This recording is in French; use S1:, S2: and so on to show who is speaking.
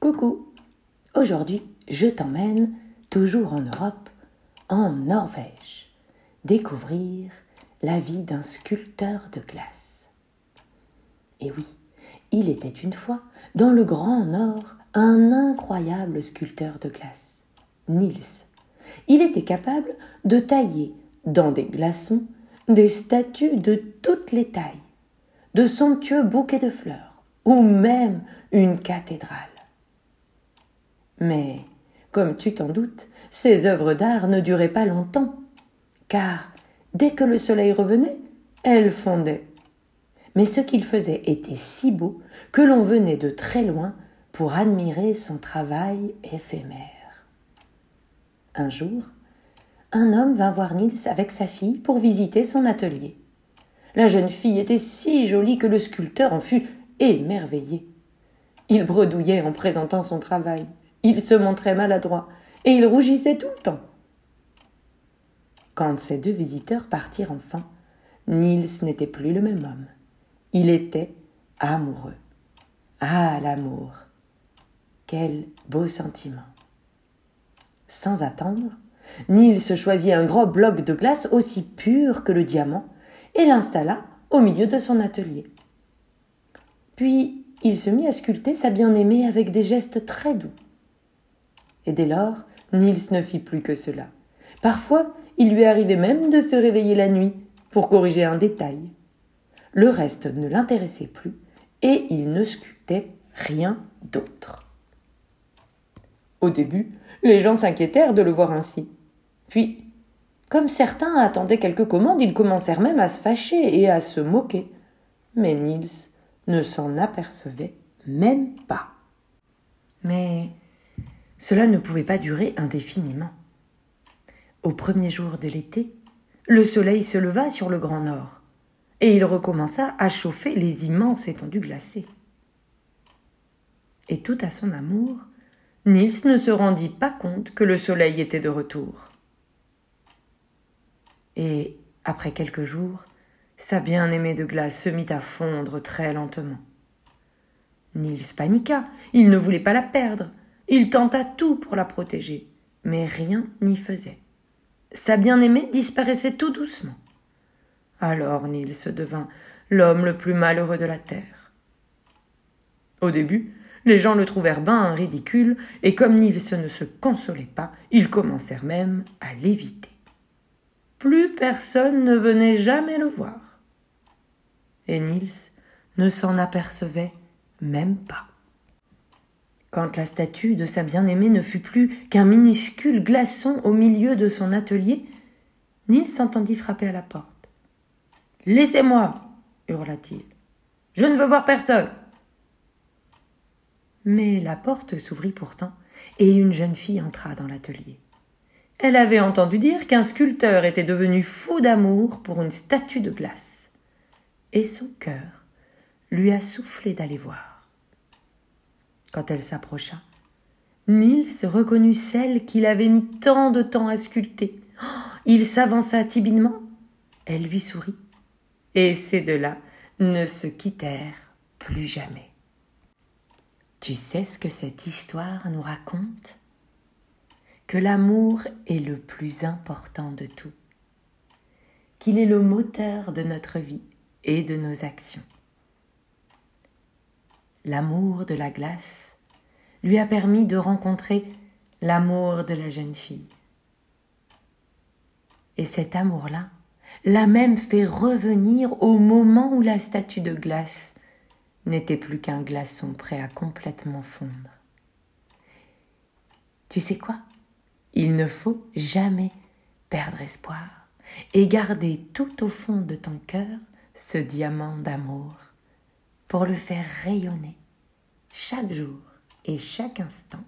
S1: Coucou Aujourd'hui, je t'emmène, toujours en Europe, en Norvège, découvrir la vie d'un sculpteur de glace. Et oui, il était une fois, dans le Grand Nord, un incroyable sculpteur de glace, Niels. Il était capable de tailler dans des glaçons des statues de toutes les tailles, de somptueux bouquets de fleurs, ou même une cathédrale. Mais, comme tu t'en doutes, ces œuvres d'art ne duraient pas longtemps, car dès que le soleil revenait, elles fondaient. Mais ce qu'il faisait était si beau que l'on venait de très loin pour admirer son travail éphémère. Un jour, un homme vint voir Nils avec sa fille pour visiter son atelier. La jeune fille était si jolie que le sculpteur en fut émerveillé. Il bredouillait en présentant son travail. Il se montrait maladroit et il rougissait tout le temps. Quand ces deux visiteurs partirent enfin, Niels n'était plus le même homme. Il était amoureux. Ah, l'amour. Quel beau sentiment. Sans attendre, Niels choisit un gros bloc de glace aussi pur que le diamant et l'installa au milieu de son atelier. Puis il se mit à sculpter sa bien-aimée avec des gestes très doux. Et dès lors, Niels ne fit plus que cela. Parfois, il lui arrivait même de se réveiller la nuit pour corriger un détail. Le reste ne l'intéressait plus et il ne sculptait rien d'autre. Au début, les gens s'inquiétèrent de le voir ainsi. Puis, comme certains attendaient quelques commandes, ils commencèrent même à se fâcher et à se moquer. Mais Niels ne s'en apercevait même pas. Mais cela ne pouvait pas durer indéfiniment. Au premier jour de l'été, le soleil se leva sur le Grand Nord, et il recommença à chauffer les immenses étendues glacées. Et tout à son amour, Niels ne se rendit pas compte que le soleil était de retour. Et, après quelques jours, sa bien-aimée de glace se mit à fondre très lentement. Niels paniqua, il ne voulait pas la perdre, il tenta tout pour la protéger, mais rien n'y faisait. Sa bien-aimée disparaissait tout doucement. Alors Nils devint l'homme le plus malheureux de la terre. Au début, les gens le trouvèrent ben ridicule, et comme Nils ne se consolait pas, ils commencèrent même à l'éviter. Plus personne ne venait jamais le voir. Et Nils ne s'en apercevait même pas. Quand la statue de sa bien-aimée ne fut plus qu'un minuscule glaçon au milieu de son atelier, Nils s'entendit frapper à la porte. Laissez-moi hurla-t-il. Je ne veux voir personne. Mais la porte s'ouvrit pourtant, et une jeune fille entra dans l'atelier. Elle avait entendu dire qu'un sculpteur était devenu fou d'amour pour une statue de glace, et son cœur lui a soufflé d'aller voir. Quand elle s'approcha, Nils reconnut celle qu'il avait mis tant de temps à sculpter. Oh, il s'avança timidement. Elle lui sourit. Et ces deux-là ne se quittèrent plus jamais. Tu sais ce que cette histoire nous raconte? Que l'amour est le plus important de tout, qu'il est le moteur de notre vie et de nos actions l'amour de la glace, lui a permis de rencontrer l'amour de la jeune fille. Et cet amour-là l'a même fait revenir au moment où la statue de glace n'était plus qu'un glaçon prêt à complètement fondre. Tu sais quoi? Il ne faut jamais perdre espoir et garder tout au fond de ton cœur ce diamant d'amour pour le faire rayonner chaque jour et chaque instant